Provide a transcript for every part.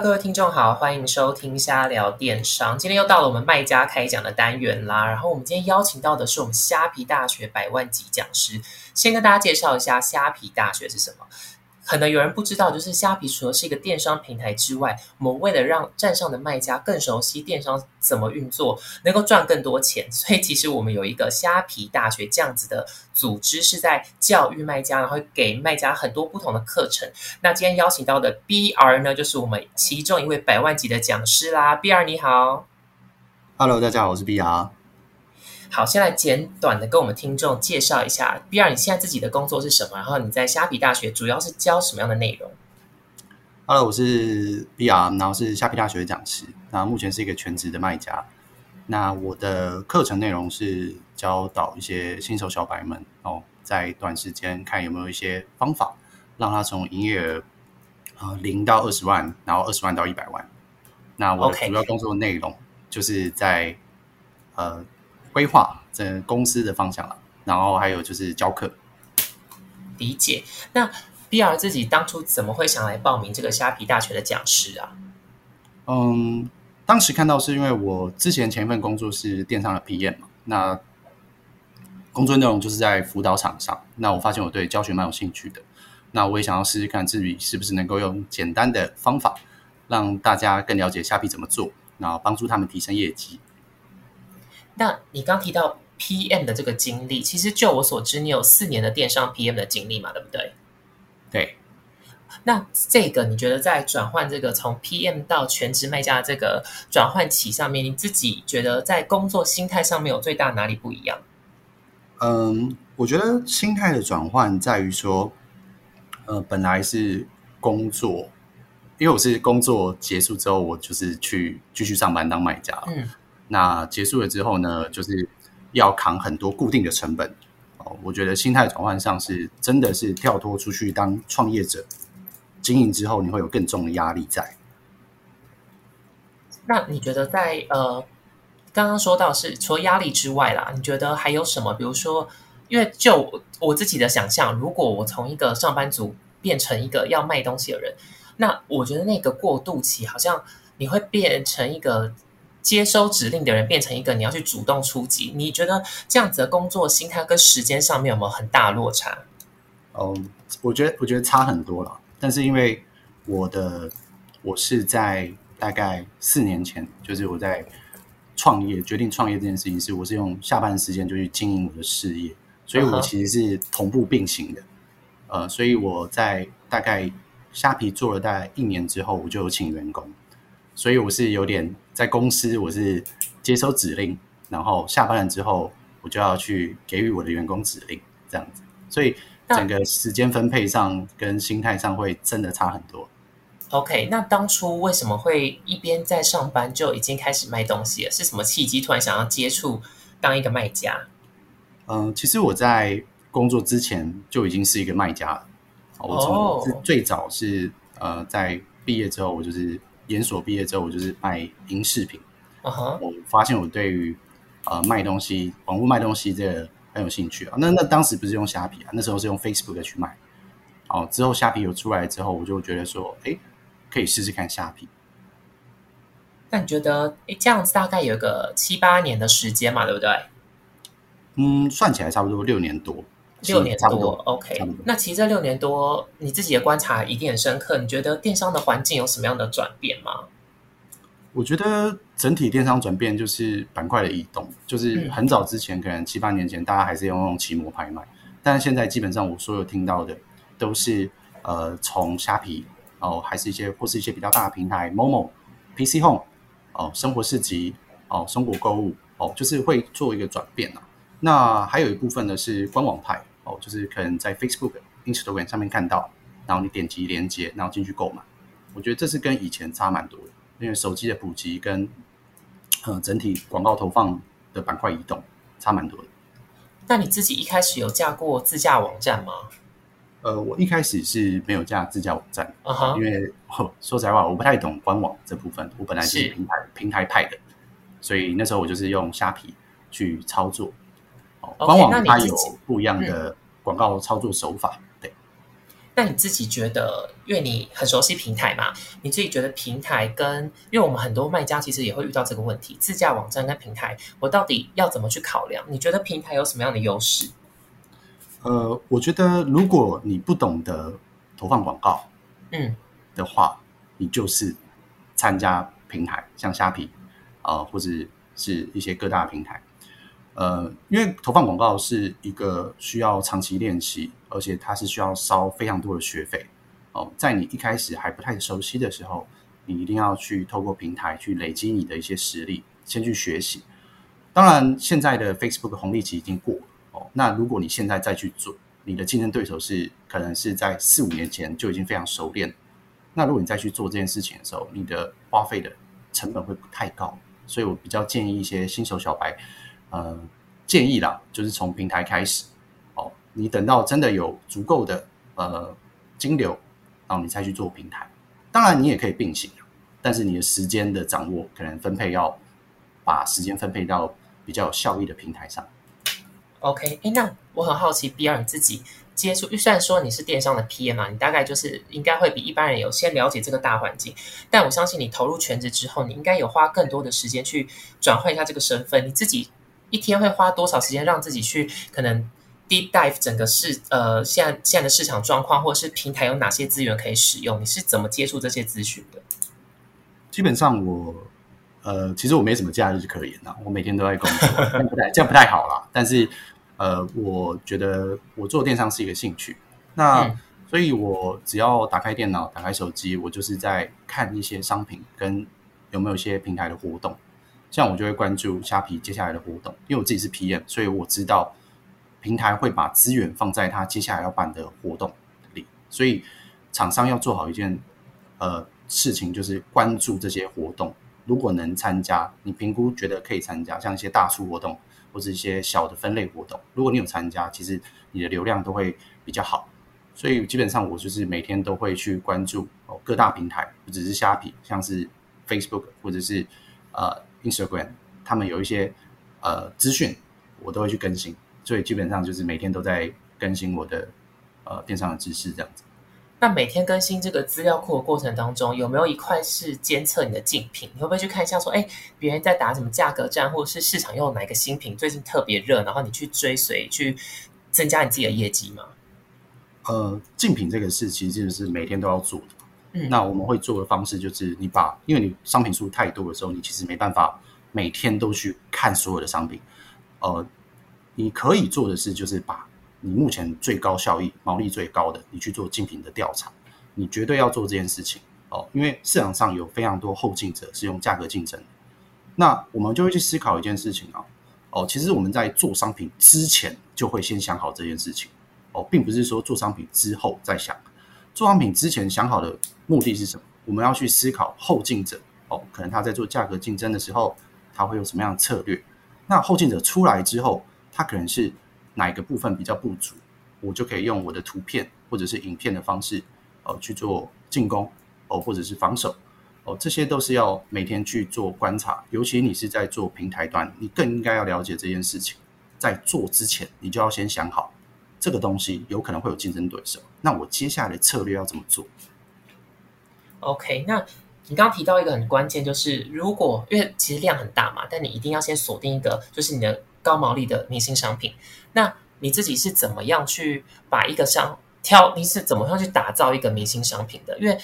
各位听众好，欢迎收听虾聊电商。今天又到了我们卖家开讲的单元啦。然后我们今天邀请到的是我们虾皮大学百万级讲师，先跟大家介绍一下虾皮大学是什么。可能有人不知道，就是虾皮除了是一个电商平台之外，我们为了让站上的卖家更熟悉电商怎么运作，能够赚更多钱，所以其实我们有一个虾皮大学这样子的组织，是在教育卖家，然后给卖家很多不同的课程。那今天邀请到的 BR 呢，就是我们其中一位百万级的讲师啦。BR 你好，Hello，大家好，我是 BR。好，先来简短的跟我们听众介绍一下，B 二你现在自己的工作是什么？然后你在虾皮大学主要是教什么样的内容？Hello，我是 B R，然后是虾皮大学的讲师，那目前是一个全职的卖家。那我的课程内容是教导一些新手小白们哦，在短时间看有没有一些方法，让他从营业额啊零到二十万，然后二十万到一百万。那我主要工作内容就是在呃。规划整个公司的方向了，然后还有就是教课。理解。那 B R 自己当初怎么会想来报名这个虾皮大学的讲师啊？嗯，当时看到是因为我之前前一份工作是电商的 P M 嘛，那工作内容就是在辅导厂商。那我发现我对教学蛮有兴趣的，那我也想要试试看自己是不是能够用简单的方法让大家更了解虾皮怎么做，然后帮助他们提升业绩。那你刚提到 PM 的这个经历，其实就我所知，你有四年的电商 PM 的经历嘛，对不对？对。那这个你觉得在转换这个从 PM 到全职卖家这个转换期上面，你自己觉得在工作心态上面有最大哪里不一样？嗯，我觉得心态的转换在于说，呃，本来是工作，因为我是工作结束之后，我就是去继续上班当卖家，嗯。那结束了之后呢，就是要扛很多固定的成本哦。我觉得心态转换上是真的是跳脱出去当创业者经营之后，你会有更重的压力在。那你觉得在呃刚刚说到是除了压力之外啦，你觉得还有什么？比如说，因为就我自己的想象，如果我从一个上班族变成一个要卖东西的人，那我觉得那个过渡期好像你会变成一个。接收指令的人变成一个你要去主动出击，你觉得这样子的工作心态跟时间上面有没有很大落差？哦，我觉得我觉得差很多了。但是因为我的我是在大概四年前，就是我在创业决定创业这件事情，是我是用下班时间就去经营我的事业，所以我其实是同步并行的。呃，所以我在大概虾皮做了大概一年之后，我就有请员工。所以我是有点在公司，我是接收指令，然后下班了之后，我就要去给予我的员工指令，这样子。所以整个时间分配上跟心态上会真的差很多。OK，那当初为什么会一边在上班就已经开始卖东西了？是什么契机突然想要接触当一个卖家？嗯，其实我在工作之前就已经是一个卖家了。我从最早是呃在毕业之后，我就是。研所毕业之后，我就是卖银饰品。我发现我对于呃卖东西、网络卖东西这个很有兴趣啊。那那当时不是用虾皮啊，那时候是用 Facebook 去卖。哦，之后虾皮有出来之后，我就觉得说，哎，可以试试看虾皮。那你觉得，哎，这样子大概有个七八年的时间嘛，对不对？嗯，算起来差不多六年多。六年多，OK。那其实这六年多，你自己的观察一定很深刻。你觉得电商的环境有什么样的转变吗？我觉得整体电商转变就是板块的移动，就是很早之前，可能七八年前，大家还是用用期摩拍卖，但是现在基本上我所有听到的都是呃，从虾皮哦，还是一些或是一些比较大的平台，Momo、PC Home 哦，生活市集哦，生活购物哦，就是会做一个转变啊。那还有一部分呢是官网派。哦，就是可能在 Facebook、Instagram 上面看到，然后你点击连接，然后进去购买。我觉得这是跟以前差蛮多的，因为手机的普及跟呃整体广告投放的板块移动差蛮多的。那你自己一开始有架过自驾网站吗？呃，我一开始是没有架自驾网站，因为说实在话，我不太懂官网这部分。我本来是平台平台派的，所以那时候我就是用虾皮去操作。官网它有不一样的广告操作手法，对。那你自己觉得，因为你很熟悉平台嘛，你自己觉得平台跟，因为我们很多卖家其实也会遇到这个问题，自驾网站跟平台，我到底要怎么去考量？你觉得平台有什么样的优势？呃，我觉得如果你不懂得投放广告，嗯，的话，你就是参加平台，像虾皮啊，或者是一些各大平台。呃，因为投放广告是一个需要长期练习，而且它是需要烧非常多的学费哦。在你一开始还不太熟悉的时候，你一定要去透过平台去累积你的一些实力，先去学习。当然，现在的 Facebook 红利期已经过了哦。那如果你现在再去做，你的竞争对手是可能是在四五年前就已经非常熟练。那如果你再去做这件事情的时候，你的花费的成本会不太高，所以我比较建议一些新手小白。呃，建议啦，就是从平台开始，哦，你等到真的有足够的呃金流，然后你再去做平台。当然，你也可以并行，但是你的时间的掌握，可能分配要把时间分配到比较有效益的平台上。OK，哎，那我很好奇，比尔你自己接触，虽然说你是电商的 PM 嘛，你大概就是应该会比一般人有先了解这个大环境，但我相信你投入全职之后，你应该有花更多的时间去转换一下这个身份，你自己。一天会花多少时间让自己去可能 deep dive 整个市呃现在现在的市场状况，或者是平台有哪些资源可以使用？你是怎么接触这些资讯的？基本上我呃其实我没什么假日可言呐，我每天都在工作，这样不太这样不太好啦。但是呃我觉得我做电商是一个兴趣，那所以我只要打开电脑、打开手机，我就是在看一些商品跟有没有一些平台的活动。像我就会关注虾皮接下来的活动，因为我自己是 PM，所以我知道平台会把资源放在他接下来要办的活动里，所以厂商要做好一件呃事情，就是关注这些活动。如果能参加，你评估觉得可以参加，像一些大促活动或者一些小的分类活动，如果你有参加，其实你的流量都会比较好。所以基本上我就是每天都会去关注哦各大平台，不只是虾皮，像是 Facebook 或者是呃。Instagram，他们有一些呃资讯，我都会去更新，所以基本上就是每天都在更新我的呃电商的知识这样子。那每天更新这个资料库的过程当中，有没有一块是监测你的竞品？你会不会去看一下说，哎，别人在打什么价格战，或者是市场又有哪个新品最近特别热，然后你去追随去增加你自己的业绩吗？呃，竞品这个事其实是每天都要做的。那我们会做的方式就是，你把，因为你商品数太多的时候，你其实没办法每天都去看所有的商品。呃，你可以做的是，就是把你目前最高效益、毛利最高的，你去做竞品的调查。你绝对要做这件事情哦，因为市场上有非常多后进者是用价格竞争。那我们就会去思考一件事情啊，哦，其实我们在做商品之前就会先想好这件事情哦，并不是说做商品之后再想。做商品之前想好的目的是什么？我们要去思考后进者哦，可能他在做价格竞争的时候，他会有什么样的策略？那后进者出来之后，他可能是哪个部分比较不足？我就可以用我的图片或者是影片的方式，呃，去做进攻哦，或者是防守哦，这些都是要每天去做观察。尤其你是在做平台端，你更应该要了解这件事情。在做之前，你就要先想好。这个东西有可能会有竞争对手，那我接下来的策略要怎么做？OK，那你刚刚提到一个很关键，就是如果因为其实量很大嘛，但你一定要先锁定一个，就是你的高毛利的明星商品。那你自己是怎么样去把一个商挑？你是怎么样去打造一个明星商品的？因为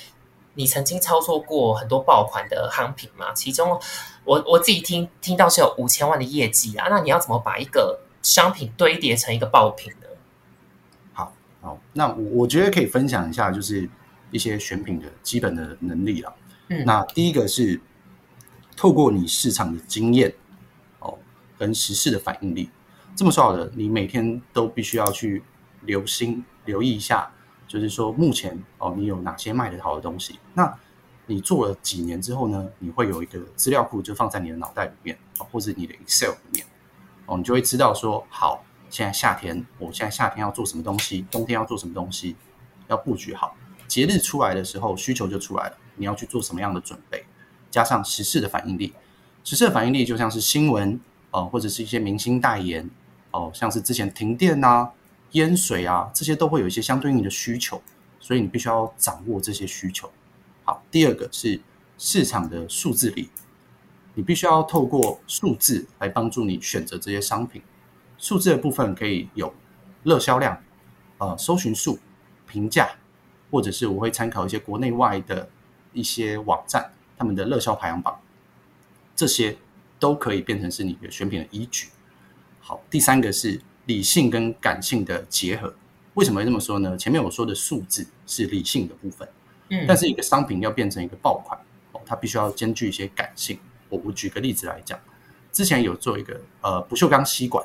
你曾经操作过很多爆款的商品嘛，其中我我自己听听到是有五千万的业绩啊。那你要怎么把一个商品堆叠成一个爆品呢？好，那我我觉得可以分享一下，就是一些选品的基本的能力了。嗯，那第一个是透过你市场的经验哦，跟时事的反应力。这么说好的，你每天都必须要去留心、留意一下，就是说目前哦，你有哪些卖的好的东西？那你做了几年之后呢？你会有一个资料库，就放在你的脑袋里面，或者你的 Excel 里面哦，你就会知道说好。现在夏天，我现在夏天要做什么东西？冬天要做什么东西？要布局好。节日出来的时候，需求就出来了。你要去做什么样的准备？加上时事的反应力，时事的反应力就像是新闻哦，或者是一些明星代言哦，像是之前停电啊、淹水啊，这些都会有一些相对应的需求。所以你必须要掌握这些需求。好，第二个是市场的数字力，你必须要透过数字来帮助你选择这些商品。数字的部分可以有热销量、呃搜寻数、评价，或者是我会参考一些国内外的一些网站他们的热销排行榜，这些都可以变成是你的选品的依据。好，第三个是理性跟感性的结合。为什么会这么说呢？前面我说的数字是理性的部分，嗯，但是一个商品要变成一个爆款哦，它必须要兼具一些感性。我我举个例子来讲，之前有做一个呃不锈钢吸管。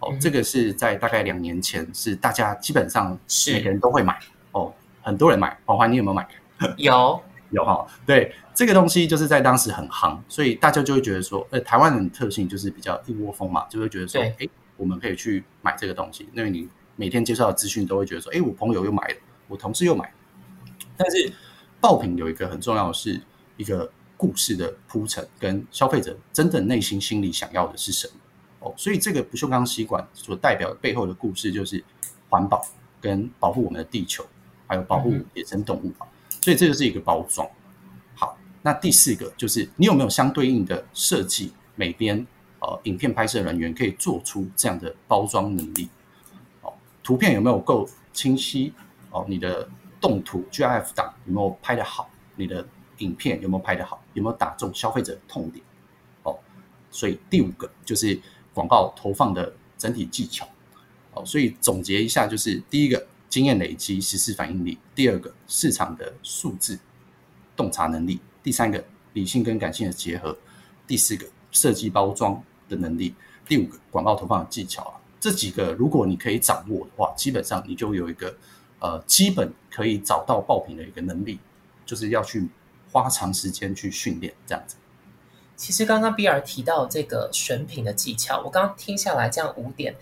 哦，这个是在大概两年前，是大家基本上每个人都会买哦，很多人买。黄华，你有没有买？有 有哈，对，这个东西就是在当时很夯，所以大家就会觉得说，呃，台湾人特性就是比较一窝蜂嘛，就会觉得说，哎，我们可以去买这个东西，因为你每天接受的资讯都会觉得说，哎，我朋友又买了，我同事又买。但是爆品有一个很重要的是一个故事的铺陈，跟消费者真正内心心里想要的是什么。哦，所以这个不锈钢吸管所代表背后的故事就是环保跟保护我们的地球，还有保护野生动物所以这就是一个包装。好，那第四个就是你有没有相对应的设计每边？呃，影片拍摄人员可以做出这样的包装能力。哦，图片有没有够清晰？哦，你的动图 GIF 档有没有拍得好？你的影片有没有拍得好？有没有打中消费者的痛点？哦，所以第五个就是。广告投放的整体技巧，好，所以总结一下，就是第一个经验累积、实时反应力；第二个市场的数字洞察能力；第三个理性跟感性的结合；第四个设计包装的能力；第五个广告投放的技巧啊。这几个如果你可以掌握的话，基本上你就有一个呃基本可以找到爆品的一个能力，就是要去花长时间去训练这样子。其实刚刚比尔提到这个选品的技巧，我刚刚听下来这样五点，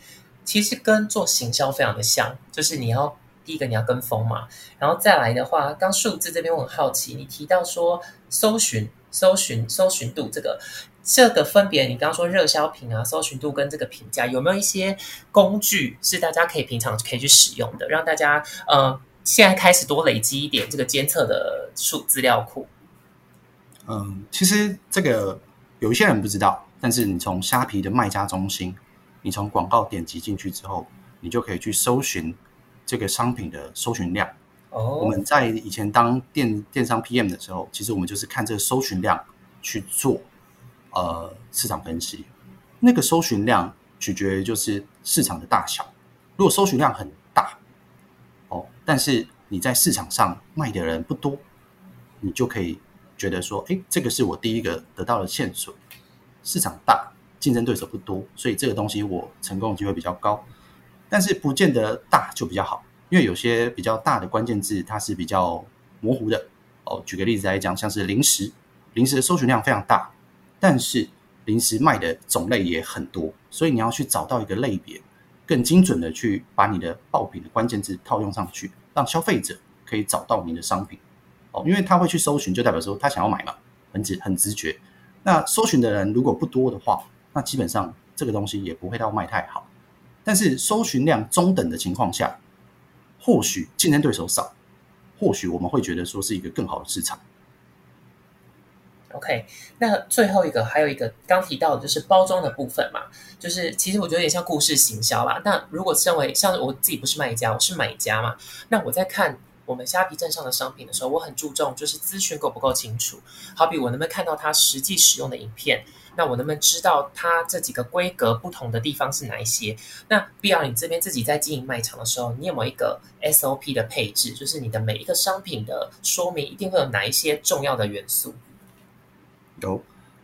其实跟做行销非常的像，就是你要第一个你要跟风嘛，然后再来的话，刚数字这边我很好奇，你提到说搜寻、搜寻、搜寻度这个这个分别，你刚刚说热销品啊，搜寻度跟这个评价有没有一些工具是大家可以平常可以去使用的，让大家呃现在开始多累积一点这个监测的数资料库。嗯，其实这个。有一些人不知道，但是你从虾皮的卖家中心，你从广告点击进去之后，你就可以去搜寻这个商品的搜寻量。哦，我们在以前当电电商 PM 的时候，其实我们就是看这个搜寻量去做呃市场分析。那个搜寻量取决于就是市场的大小。如果搜寻量很大，哦，但是你在市场上卖的人不多，你就可以。觉得说，哎，这个是我第一个得到的线索。市场大，竞争对手不多，所以这个东西我成功的机会比较高。但是不见得大就比较好，因为有些比较大的关键字它是比较模糊的。哦，举个例子来讲，像是零食，零食的搜寻量非常大，但是零食卖的种类也很多，所以你要去找到一个类别，更精准的去把你的爆品的关键字套用上去，让消费者可以找到你的商品。因为他会去搜寻，就代表说他想要买嘛，很直很直觉。那搜寻的人如果不多的话，那基本上这个东西也不会到卖太好。但是搜寻量中等的情况下，或许竞争对手少，或许我们会觉得说是一个更好的市场。OK，那最后一个还有一个刚提到的就是包装的部分嘛，就是其实我觉得有点像故事行销啦。那如果身为像我自己不是卖家，我是买家嘛，那我在看。我们虾皮镇上的商品的时候，我很注重就是资讯够不够清楚。好比我能不能看到它实际使用的影片？那我能不能知道它这几个规格不同的地方是哪一些？那必要你这边自己在经营卖场的时候，你有没有一个 SOP 的配置？就是你的每一个商品的说明一定会有哪一些重要的元素？有，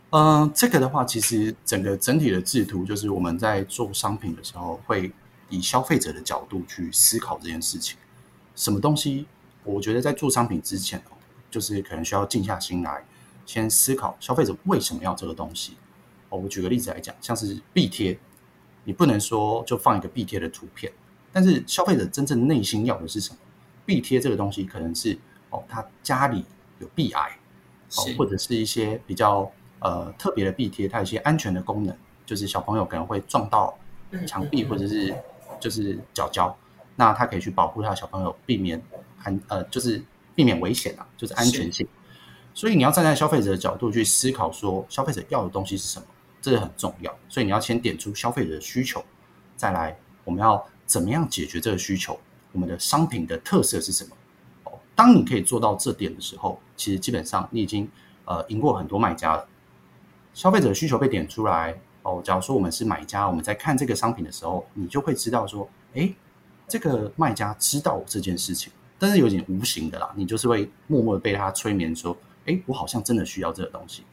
嗯，这个的话，其实整个整体的制图就是我们在做商品的时候，会以消费者的角度去思考这件事情。什么东西？我觉得在做商品之前哦，就是可能需要静下心来，先思考消费者为什么要这个东西。哦，我举个例子来讲，像是壁贴，你不能说就放一个壁贴的图片，但是消费者真正内心要的是什么？壁贴这个东西可能是哦，他家里有壁癌，哦，或者是一些比较呃特别的壁贴，它有一些安全的功能，就是小朋友可能会撞到墙壁或者是就是脚胶。那他可以去保护他的小朋友，避免安呃，就是避免危险啊，就是安全性。所以你要站在消费者的角度去思考，说消费者要的东西是什么，这个很重要。所以你要先点出消费者的需求，再来我们要怎么样解决这个需求，我们的商品的特色是什么？哦，当你可以做到这点的时候，其实基本上你已经呃赢过很多卖家了。消费者的需求被点出来，哦，假如说我们是买家，我们在看这个商品的时候，你就会知道说，哎，这个卖家知道这件事情，但是有点无形的啦，你就是会默默的被他催眠说。哎，我好像真的需要这个东西，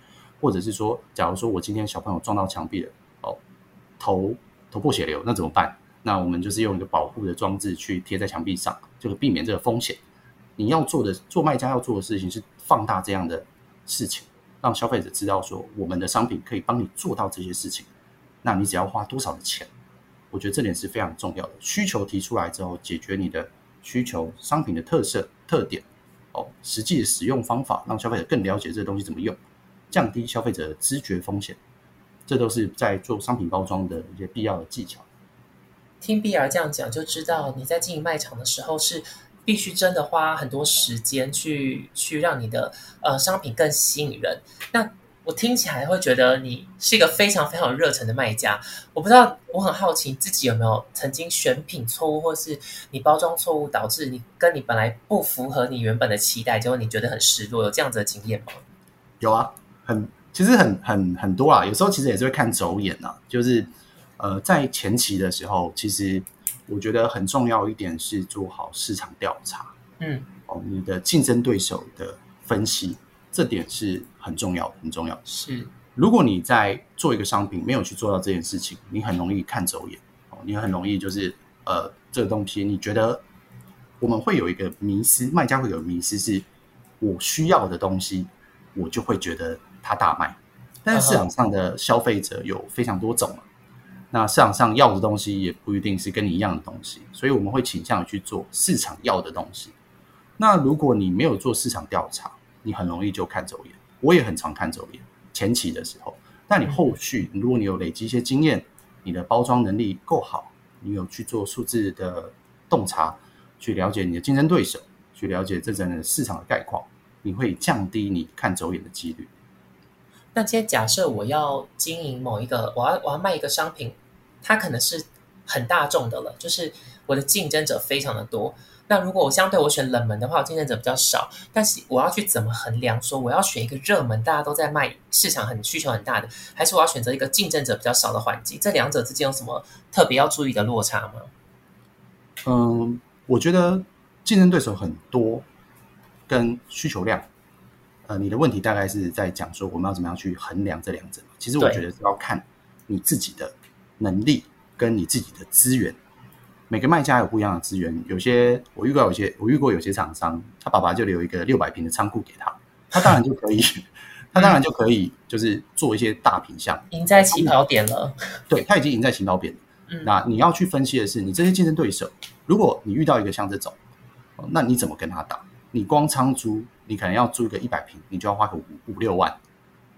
或者是说，假如说我今天小朋友撞到墙壁了，哦，头头破血流，那怎么办？那我们就是用一个保护的装置去贴在墙壁上，就是避免这个风险。你要做的，做卖家要做的事情是放大这样的事情，让消费者知道说，我们的商品可以帮你做到这些事情。那你只要花多少的钱？我觉得这点是非常重要的。需求提出来之后，解决你的需求，商品的特色特点。哦，实际的使用方法让消费者更了解这个东西怎么用，降低消费者的知觉风险，这都是在做商品包装的一些必要的技巧。听 B R 这样讲，就知道你在经营卖场的时候是必须真的花很多时间去去让你的呃商品更吸引人。那我听起来会觉得你是一个非常非常热忱的卖家。我不知道，我很好奇自己有没有曾经选品错误，或是你包装错误导致你跟你本来不符合你原本的期待，结果你觉得很失落，有这样子的经验吗？有啊，很其实很很很多啊。有时候其实也是会看走眼啊，就是呃在前期的时候，其实我觉得很重要一点是做好市场调查。嗯，哦，你的竞争对手的分析。这点是很重要，很重要。是，如果你在做一个商品，没有去做到这件事情，你很容易看走眼哦。你很容易就是呃，这个东西你觉得我们会有一个迷失，卖家会有迷失，是我需要的东西，我就会觉得它大卖。但是市场上的消费者有非常多种那市场上要的东西也不一定是跟你一样的东西，所以我们会倾向于去做市场要的东西。那如果你没有做市场调查，你很容易就看走眼，我也很常看走眼。前期的时候，但你后续如果你有累积一些经验，你的包装能力够好，你有去做数字的洞察，去了解你的竞争对手，去了解这整个市场的概况，你会降低你看走眼的几率。那今天假设我要经营某一个，我要我要卖一个商品，它可能是很大众的了，就是我的竞争者非常的多。那如果我相对我选冷门的话，竞争者比较少，但是我要去怎么衡量？说我要选一个热门，大家都在卖，市场很需求很大的，还是我要选择一个竞争者比较少的环境？这两者之间有什么特别要注意的落差吗？嗯，我觉得竞争对手很多，跟需求量，呃，你的问题大概是在讲说我们要怎么样去衡量这两者？其实我觉得是要看你自己的能力跟你自己的资源。每个卖家有不一样的资源，有些我遇过，有些我遇过，有些厂商他爸爸就留一个六百平的仓库给他，他当然就可以，他当然就可以，就是做一些大品项，赢在起跑点了。对他已经赢在起跑点了。那你要去分析的是，你这些竞争对手，如果你遇到一个像这种，那你怎么跟他打？你光仓租，你可能要租一个一百平，你就要花个五五六万，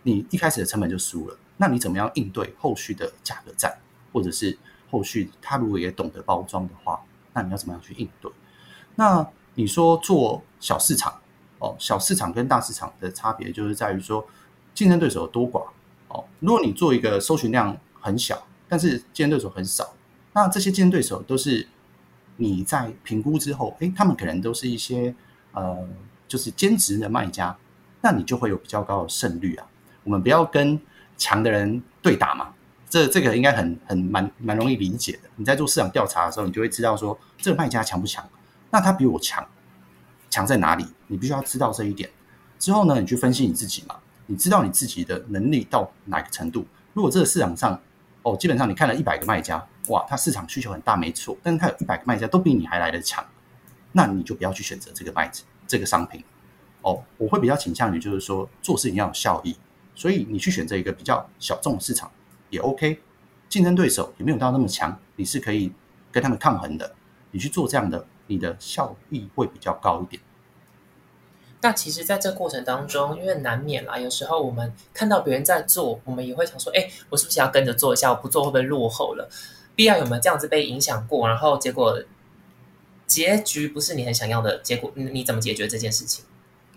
你一开始的成本就输了。那你怎么样应对后续的价格战，或者是？后续他如果也懂得包装的话，那你要怎么样去应对？那你说做小市场哦，小市场跟大市场的差别就是在于说竞争对手多寡哦。如果你做一个搜寻量很小，但是竞争对手很少，那这些竞争对手都是你在评估之后，诶，他们可能都是一些呃，就是兼职的卖家，那你就会有比较高的胜率啊。我们不要跟强的人对打嘛。这这个应该很很蛮蛮容易理解的。你在做市场调查的时候，你就会知道说这个卖家强不强？那他比我强，强在哪里？你必须要知道这一点。之后呢，你去分析你自己嘛。你知道你自己的能力到哪个程度？如果这个市场上哦，基本上你看了一百个卖家，哇，他市场需求很大，没错。但是他有一百个卖家都比你还来的强，那你就不要去选择这个卖这个商品。哦，我会比较倾向于就是说做事情要有效益，所以你去选择一个比较小众的市场。也 OK，竞争对手也没有到那么强，你是可以跟他们抗衡的。你去做这样的，你的效益会比较高一点。那其实，在这过程当中，因为难免啦，有时候我们看到别人在做，我们也会想说：“哎，我是不是要跟着做一下？我不做会不会落后了？”必要有没有这样子被影响过？然后结果结局不是你很想要的结果，你你怎么解决这件事情？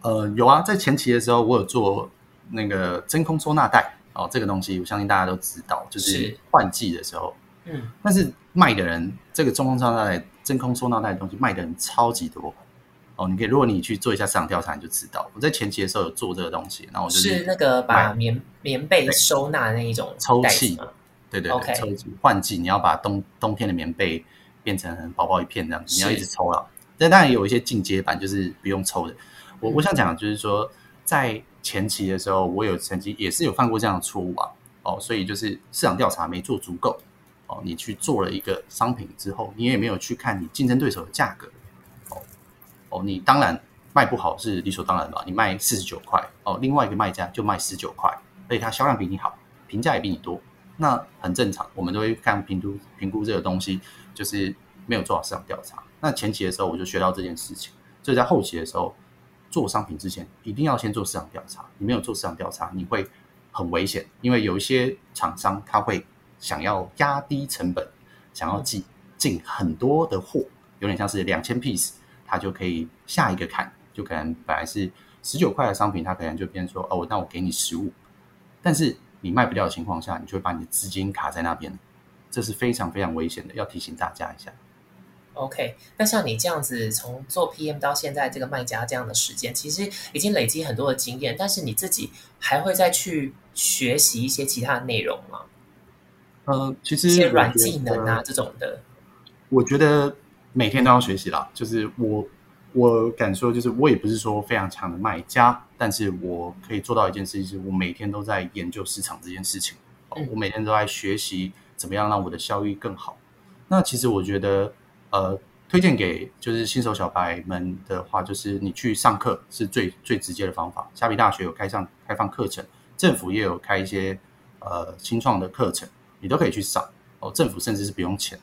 呃，有啊，在前期的时候，我有做那个真空收纳袋哦，这个东西我相信大家都知道，就是换季的时候，嗯，但是卖的人这个中空收纳袋、真空收纳袋的东西卖的人超级多哦。你可以，如果你去做一下市场调查，你就知道。我在前期的时候有做这个东西，然后我就是那个把棉棉被收纳那一种抽气，对对对，抽气换季，你要把冬冬天的棉被变成薄薄一片这样子，你要一直抽了。但当然有一些进阶版，就是不用抽的。我我想讲就是说，在前期的时候，我有曾经也是有犯过这样的错误啊。哦，所以就是市场调查没做足够。哦，你去做了一个商品之后，你也没有去看你竞争对手的价格。哦哦，你当然卖不好是理所当然吧？你卖四十九块，哦，另外一个卖家就卖十九块，而且他销量比你好，评价也比你多，那很正常。我们都会看评估评估这个东西，就是没有做好市场调查。那前期的时候我就学到这件事情，所以在后期的时候。做商品之前，一定要先做市场调查。你没有做市场调查，你会很危险，因为有一些厂商他会想要压低成本，想要进进很多的货，有点像是两千 piece，他就可以下一个坎，就可能本来是十九块的商品，他可能就变说哦，那我给你十五，但是你卖不掉的情况下，你就会把你的资金卡在那边，这是非常非常危险的，要提醒大家一下。OK，那像你这样子从做 PM 到现在这个卖家这样的时间，其实已经累积很多的经验，但是你自己还会再去学习一些其他的内容吗？呃，其实一些软技能啊这种的，我觉得每天都要学习啦。就是我我敢说，就是我也不是说非常强的卖家，但是我可以做到一件事情，是我每天都在研究市场这件事情。我每天都在学习怎么样让我的效益更好。那其实我觉得。呃，推荐给就是新手小白们的话，就是你去上课是最最直接的方法。虾皮大学有开上开放课程，政府也有开一些呃新创的课程，你都可以去上哦。政府甚至是不用钱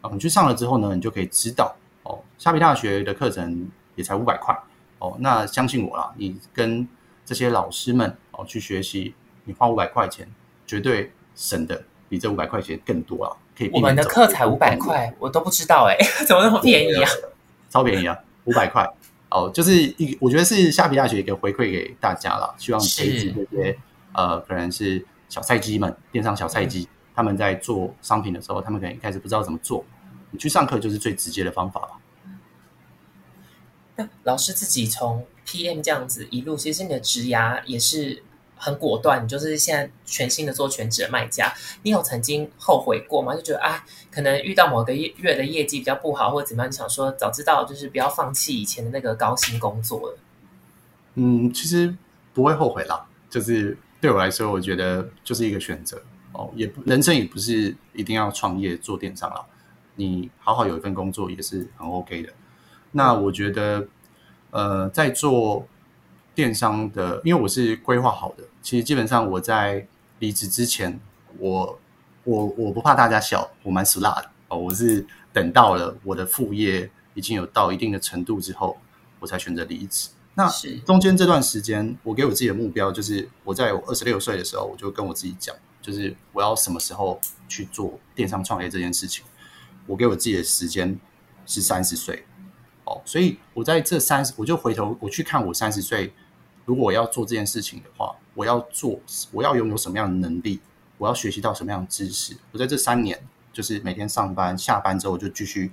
哦。你去上了之后呢，你就可以知道哦，虾皮大学的课程也才五百块哦。那相信我啦，你跟这些老师们哦去学习，你花五百块钱，绝对省的比这五百块钱更多啊。可以我们的课才五百块，我都不知道哎，怎么那么便宜啊？超便宜啊，五百块哦，就是一，我觉得是虾皮大学一个回馈给大家了，希望培植这些呃，可能是小菜鸡们，电商小菜鸡，他们在做商品的时候，他们可能一开始不知道怎么做，你去上课就是最直接的方法吧。那老师自己从 PM 这样子一路，其实你的职涯也是。很果断，你就是现在全新的做全职的卖家，你有曾经后悔过吗？就觉得啊，可能遇到某个月月的业绩比较不好，或者怎么样，你想说早知道就是不要放弃以前的那个高薪工作了。嗯，其实不会后悔啦，就是对我来说，我觉得就是一个选择哦，也人生也不是一定要创业做电商了，你好好有一份工作也是很 OK 的。那我觉得，呃，在做。电商的，因为我是规划好的，其实基本上我在离职之前，我我我不怕大家笑，我蛮死辣的哦。我是等到了我的副业已经有到一定的程度之后，我才选择离职。那中间这段时间，我给我自己的目标就是，我在我二十六岁的时候，我就跟我自己讲，就是我要什么时候去做电商创业这件事情。我给我自己的时间是三十岁哦，所以我在这三十，我就回头我去看我三十岁。如果我要做这件事情的话，我要做，我要拥有什么样的能力？我要学习到什么样的知识？我在这三年，就是每天上班，下班之后我就继续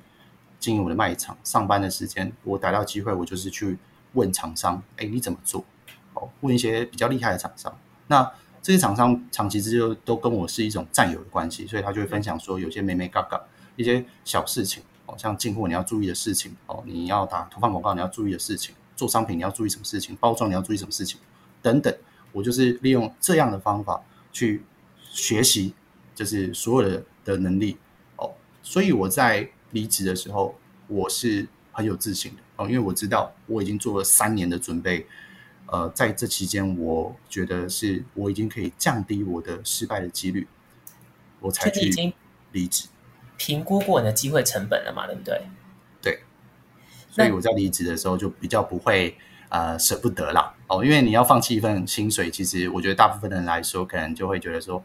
经营我的卖场。上班的时间，我逮到机会，我就是去问厂商：“哎，你怎么做？”哦，问一些比较厉害的厂商。那这些厂商长期之间都跟我是一种战友的关系，所以他就会分享说，有些美美嘎嘎一些小事情哦，像进货你要注意的事情哦，你要打投放广告你要注意的事情。做商品你要注意什么事情？包装你要注意什么事情？等等，我就是利用这样的方法去学习，就是所有的的能力哦。所以我在离职的时候，我是很有自信的哦，因为我知道我已经做了三年的准备。呃，在这期间，我觉得是我已经可以降低我的失败的几率，我才去离职。评估过你的机会成本了嘛？对不对？所以我在离职的时候就比较不会呃舍不得啦哦，因为你要放弃一份薪水，其实我觉得大部分人来说可能就会觉得说，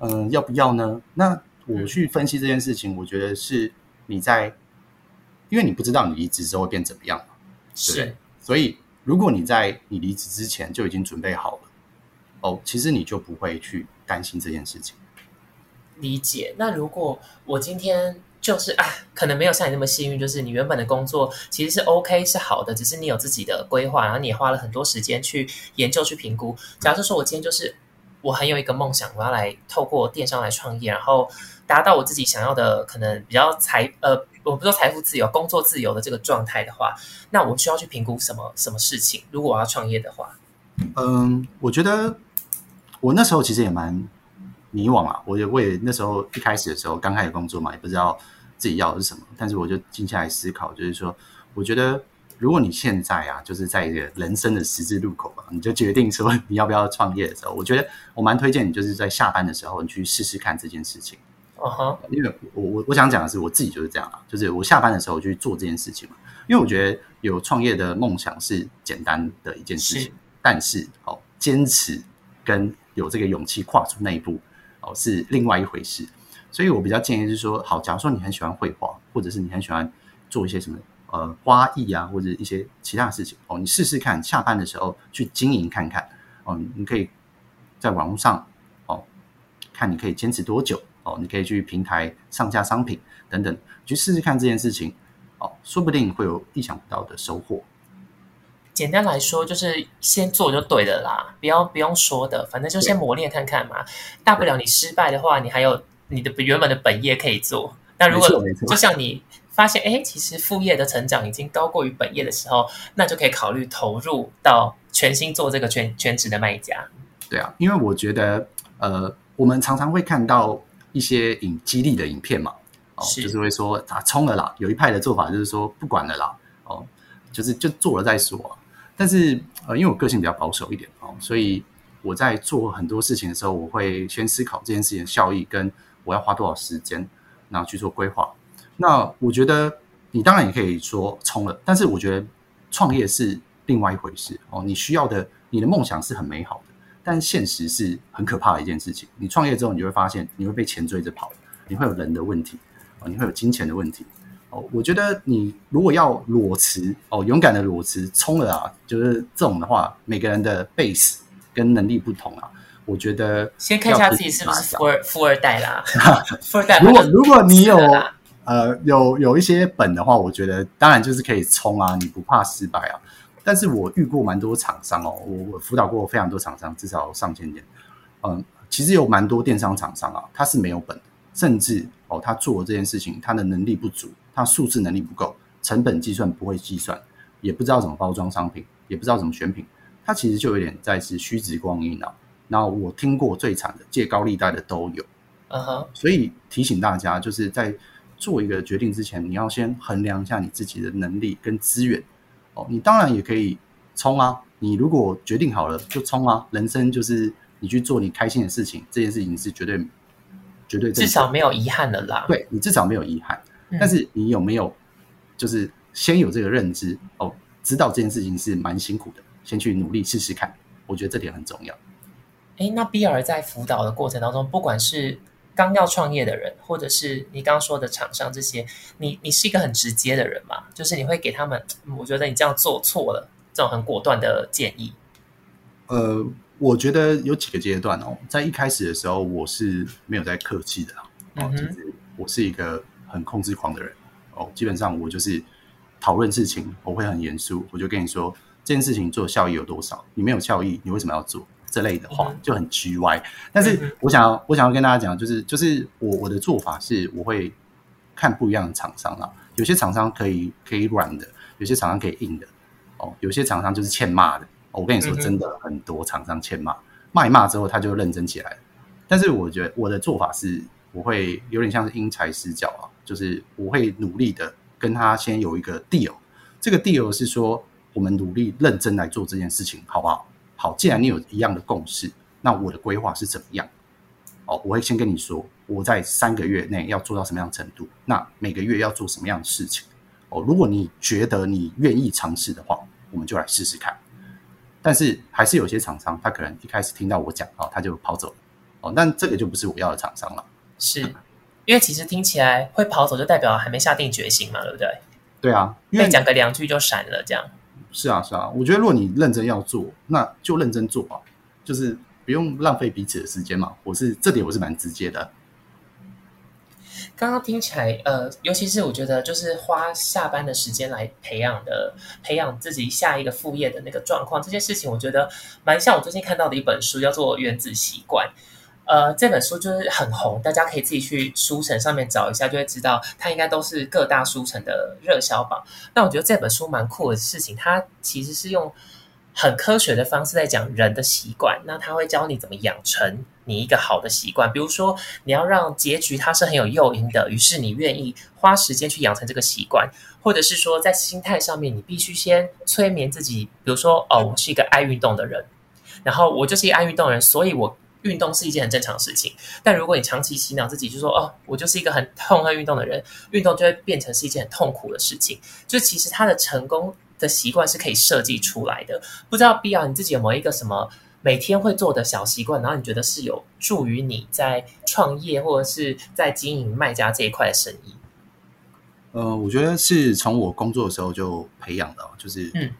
嗯，要不要呢？那我去分析这件事情，我觉得是你在因为你不知道你离职之后会变怎么样嘛。是，所以如果你在你离职之前就已经准备好了，哦，其实你就不会去担心这件事情。理解。那如果我今天就是啊，可能没有像你那么幸运，就是你原本的工作其实是 OK 是好的，只是你有自己的规划，然后你也花了很多时间去研究去评估。假设说我今天就是我很有一个梦想，我要来透过电商来创业，然后达到我自己想要的可能比较财呃，我不说财富自由、工作自由的这个状态的话，那我需要去评估什么什么事情？如果我要创业的话，嗯，我觉得我那时候其实也蛮。迷惘啊！我也我也那时候一开始的时候刚开始工作嘛，也不知道自己要的是什么。但是我就静下来思考，就是说，我觉得如果你现在啊，就是在一个人生的十字路口吧，你就决定说你要不要创业的时候，我觉得我蛮推荐你，就是在下班的时候你去试试看这件事情。哦哈，因为我我我想讲的是我自己就是这样啊，就是我下班的时候去做这件事情嘛。因为我觉得有创业的梦想是简单的一件事情，但是哦，坚持跟有这个勇气跨出那一步。哦，是另外一回事，所以我比较建议是说，好，假如说你很喜欢绘画，或者是你很喜欢做一些什么呃花艺啊，或者一些其他的事情，哦，你试试看，下班的时候去经营看看，哦，你可以在网络上哦，看你可以坚持多久，哦，你可以去平台上架商品等等，去试试看这件事情，哦，说不定会有意想不到的收获。简单来说，就是先做就对的啦，不要不用说的，反正就先磨练看看嘛。大不了你失败的话，你还有你的原本的本业可以做。那如果就像你发现，哎，其实副业的成长已经高过于本业的时候，那就可以考虑投入到全新做这个全全职的卖家。对啊，因为我觉得，呃，我们常常会看到一些影激励的影片嘛，哦，就是会说啊，冲了啦。有一派的做法就是说不管了啦，哦，就是就做了再说。但是，呃，因为我个性比较保守一点哦，所以我在做很多事情的时候，我会先思考这件事情的效益跟我要花多少时间，然后去做规划。那我觉得你当然也可以说冲了，但是我觉得创业是另外一回事哦。你需要的，你的梦想是很美好的，但现实是很可怕的一件事情。你创业之后，你就会发现你会被钱追着跑，你会有人的问题哦，你会有金钱的问题哦。我觉得你如果要裸辞哦，勇敢的裸辞冲了啊，就是这种的话，每个人的 base 跟能力不同啊。我觉得先看一下自己是不是富二富二代啦。富二代，如果如果你有呃有有一些本的话，我觉得当然就是可以冲啊，你不怕失败啊。但是我遇过蛮多厂商哦，我我辅导过非常多厂商，至少上千件。嗯，其实有蛮多电商厂商啊，他是没有本，甚至哦，他做这件事情，他的能力不足。他数字能力不够，成本计算不会计算，也不知道怎么包装商品，也不知道怎么选品，他其实就有点在是虚掷光阴了。那我听过最惨的借高利贷的都有，嗯哼。所以提醒大家，就是在做一个决定之前，你要先衡量一下你自己的能力跟资源。哦，你当然也可以冲啊，你如果决定好了就冲啊。人生就是你去做你开心的事情，这件事情是绝对绝对至少没有遗憾的啦。对你至少没有遗憾。但是你有没有，就是先有这个认知哦，知道这件事情是蛮辛苦的，先去努力试试看。我觉得这点很重要。哎，那 B 尔在辅导的过程当中，不管是刚要创业的人，或者是你刚刚说的厂商这些，你你是一个很直接的人嘛？就是你会给他们，我觉得你这样做错了，这种很果断的建议。呃，我觉得有几个阶段哦，在一开始的时候，我是没有在客气的哦，就是我是一个。很控制狂的人哦，基本上我就是讨论事情，我会很严肃，我就跟你说这件事情做效益有多少，你没有效益，你为什么要做这类的话就很 G Y。但是我想要我想要跟大家讲，就是就是我我的做法是，我会看不一样的厂商啊，有些厂商可以可以软的，有些厂商可以硬的哦，有些厂商就是欠骂的。我跟你说，真的很多厂商欠骂，骂一骂之后他就认真起来了。但是我觉得我的做法是，我会有点像是因材施教啊。就是我会努力的跟他先有一个 deal，这个 deal 是说我们努力认真来做这件事情，好不好？好，既然你有一样的共识，那我的规划是怎么样？哦，我会先跟你说，我在三个月内要做到什么样的程度，那每个月要做什么样的事情？哦，如果你觉得你愿意尝试的话，我们就来试试看。但是还是有些厂商，他可能一开始听到我讲哦，他就跑走了。哦，那这个就不是我要的厂商了。是。因为其实听起来会跑走，就代表还没下定决心嘛，对不对？对啊，因为讲个两句就闪了，这样。是啊，是啊，我觉得如果你认真要做，那就认真做啊，就是不用浪费彼此的时间嘛。我是这点我是蛮直接的。刚刚听起来，呃，尤其是我觉得，就是花下班的时间来培养的，培养自己下一个副业的那个状况，这件事情，我觉得蛮像我最近看到的一本书，叫做《原子习惯》。呃，这本书就是很红，大家可以自己去书城上面找一下，就会知道它应该都是各大书城的热销榜。那我觉得这本书蛮酷的事情，它其实是用很科学的方式在讲人的习惯。那他会教你怎么养成你一个好的习惯，比如说你要让结局它是很有诱因的，于是你愿意花时间去养成这个习惯，或者是说在心态上面，你必须先催眠自己，比如说哦，我是一个爱运动的人，然后我就是一个爱运动的人，所以我。运动是一件很正常的事情，但如果你长期洗脑自己，就说哦，我就是一个很痛恨运动的人，运动就会变成是一件很痛苦的事情。就其实他的成功的习惯是可以设计出来的。不知道必要你自己有没有一个什么每天会做的小习惯，然后你觉得是有助于你在创业或者是在经营卖家这一块的生意？呃，我觉得是从我工作的时候就培养的，就是嗯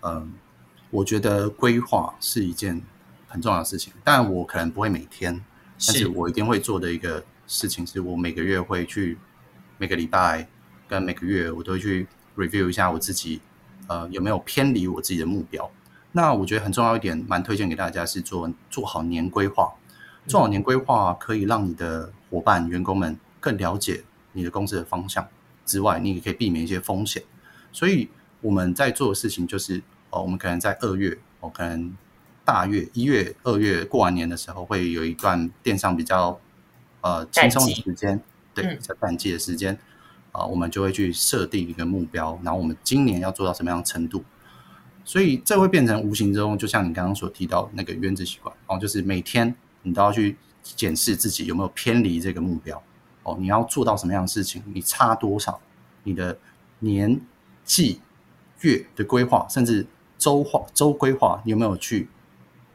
嗯，我觉得规划是一件。很重要的事情，但我可能不会每天，但是我一定会做的一个事情，是我每个月会去，每个礼拜跟每个月，我都会去 review 一下我自己，呃，有没有偏离我自己的目标。那我觉得很重要一点，蛮推荐给大家是做做好年规划。做好年规划可以让你的伙伴、员工们更了解你的公司的方向之外，你也可以避免一些风险。所以我们在做的事情就是，哦，我们可能在二月，我可能。大月一月、二月过完年的时候，会有一段电商比较呃轻松的时间，对，在淡季的时间啊，我们就会去设定一个目标，然后我们今年要做到什么样的程度？所以这会变成无形中，就像你刚刚所提到那个原子习惯哦，就是每天你都要去检视自己有没有偏离这个目标哦，你要做到什么样的事情？你差多少？你的年、季、月的规划，甚至周划、周规划，你有没有去？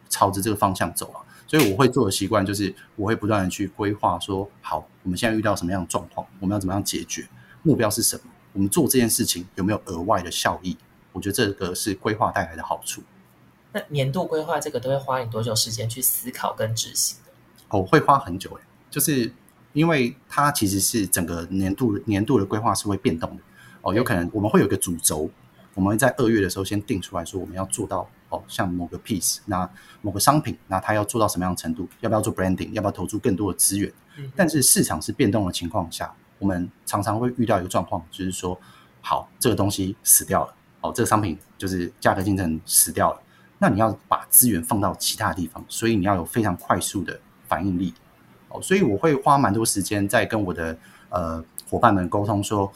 朝着这个方向走了，所以我会做的习惯就是，我会不断的去规划，说好，我们现在遇到什么样的状况，我们要怎么样解决，目标是什么，我们做这件事情有没有额外的效益？我觉得这个是规划带来的好处。那年度规划这个都会花你多久时间去思考跟执行的哦，会花很久诶，就是因为它其实是整个年度年度的规划是会变动的哦，有可能我们会有一个主轴，我们会在二月的时候先定出来说我们要做到。哦，像某个 piece，那某个商品，那它要做到什么样的程度？要不要做 branding？要不要投注更多的资源？但是市场是变动的情况下，我们常常会遇到一个状况，就是说，好，这个东西死掉了，哦，这个商品就是价格竞争死掉了，那你要把资源放到其他地方，所以你要有非常快速的反应力。哦，所以我会花蛮多时间在跟我的呃伙伴们沟通，说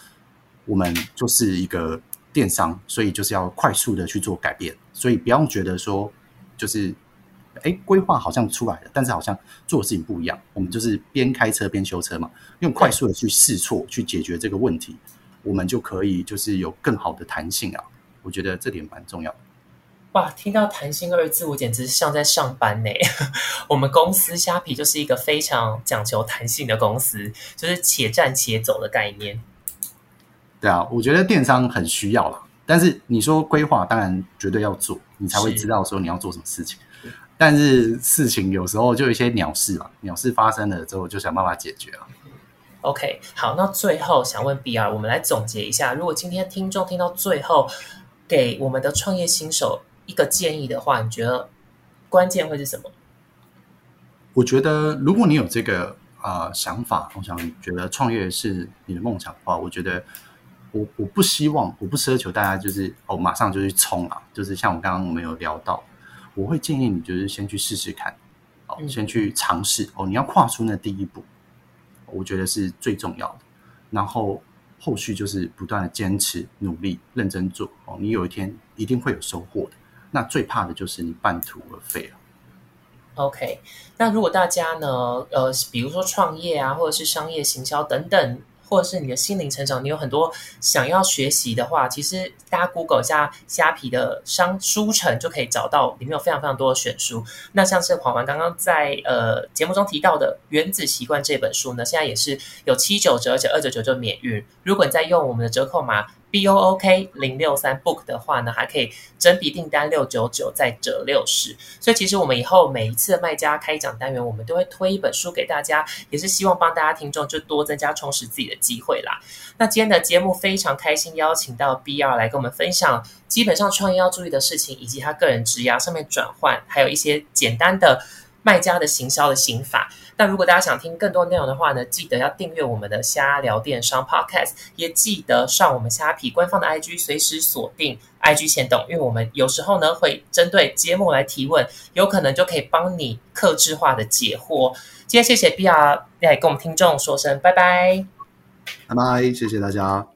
我们就是一个。电商，所以就是要快速的去做改变，所以不要觉得说，就是，哎，规划好像出来了，但是好像做的事情不一样。我们就是边开车边修车嘛，用快速的去试错，去解决这个问题，我们就可以就是有更好的弹性啊。我觉得这点蛮重要。哇，听到弹性二字，我简直像在上班呢。我们公司虾皮就是一个非常讲求弹性的公司，就是且战且走的概念。对啊，我觉得电商很需要了，但是你说规划，当然绝对要做，你才会知道说你要做什么事情。但是事情有时候就一些鸟事嘛，鸟事发生了之后，就想办法解决啊。OK，好，那最后想问 B R，我们来总结一下，如果今天听众听到最后，给我们的创业新手一个建议的话，你觉得关键会是什么？我觉得如果你有这个啊想法，我想觉得创业是你的梦想的话，我觉得。我我不希望，我不奢求大家就是哦，马上就去冲啊！就是像我刚刚我们有聊到，我会建议你就是先去试试看，哦，先去尝试哦。你要跨出那第一步，我觉得是最重要的。然后后续就是不断的坚持、努力、认真做哦。你有一天一定会有收获的。那最怕的就是你半途而废了。OK，那如果大家呢，呃，比如说创业啊，或者是商业行销等等。或者是你的心灵成长，你有很多想要学习的话，其实大家 Google 一下虾皮的商书城就可以找到，里面有非常非常多的选书。那像是黄黄刚刚在呃节目中提到的《原子习惯》这本书呢，现在也是有七九折，而且二九九就免运。如果你在用我们的折扣码 B O O K 零六三 book 的话呢，还可以整笔订单六九九再折六十。所以其实我们以后每一次的卖家开讲单元，我们都会推一本书给大家，也是希望帮大家听众就多增加充实自己的机会啦。那今天的节目非常开心，邀请到 B R 来跟我们分享基本上创业要注意的事情，以及他个人职涯上面转换，还有一些简单的卖家的行销的刑法。但如果大家想听更多内容的话呢，记得要订阅我们的虾聊电商 Podcast，也记得上我们虾皮官方的 IG，随时锁定 IG 线动，因为我们有时候呢会针对节目来提问，有可能就可以帮你克制化的解惑。今天谢谢 B R 来跟我们听众说声拜拜，拜拜，谢谢大家。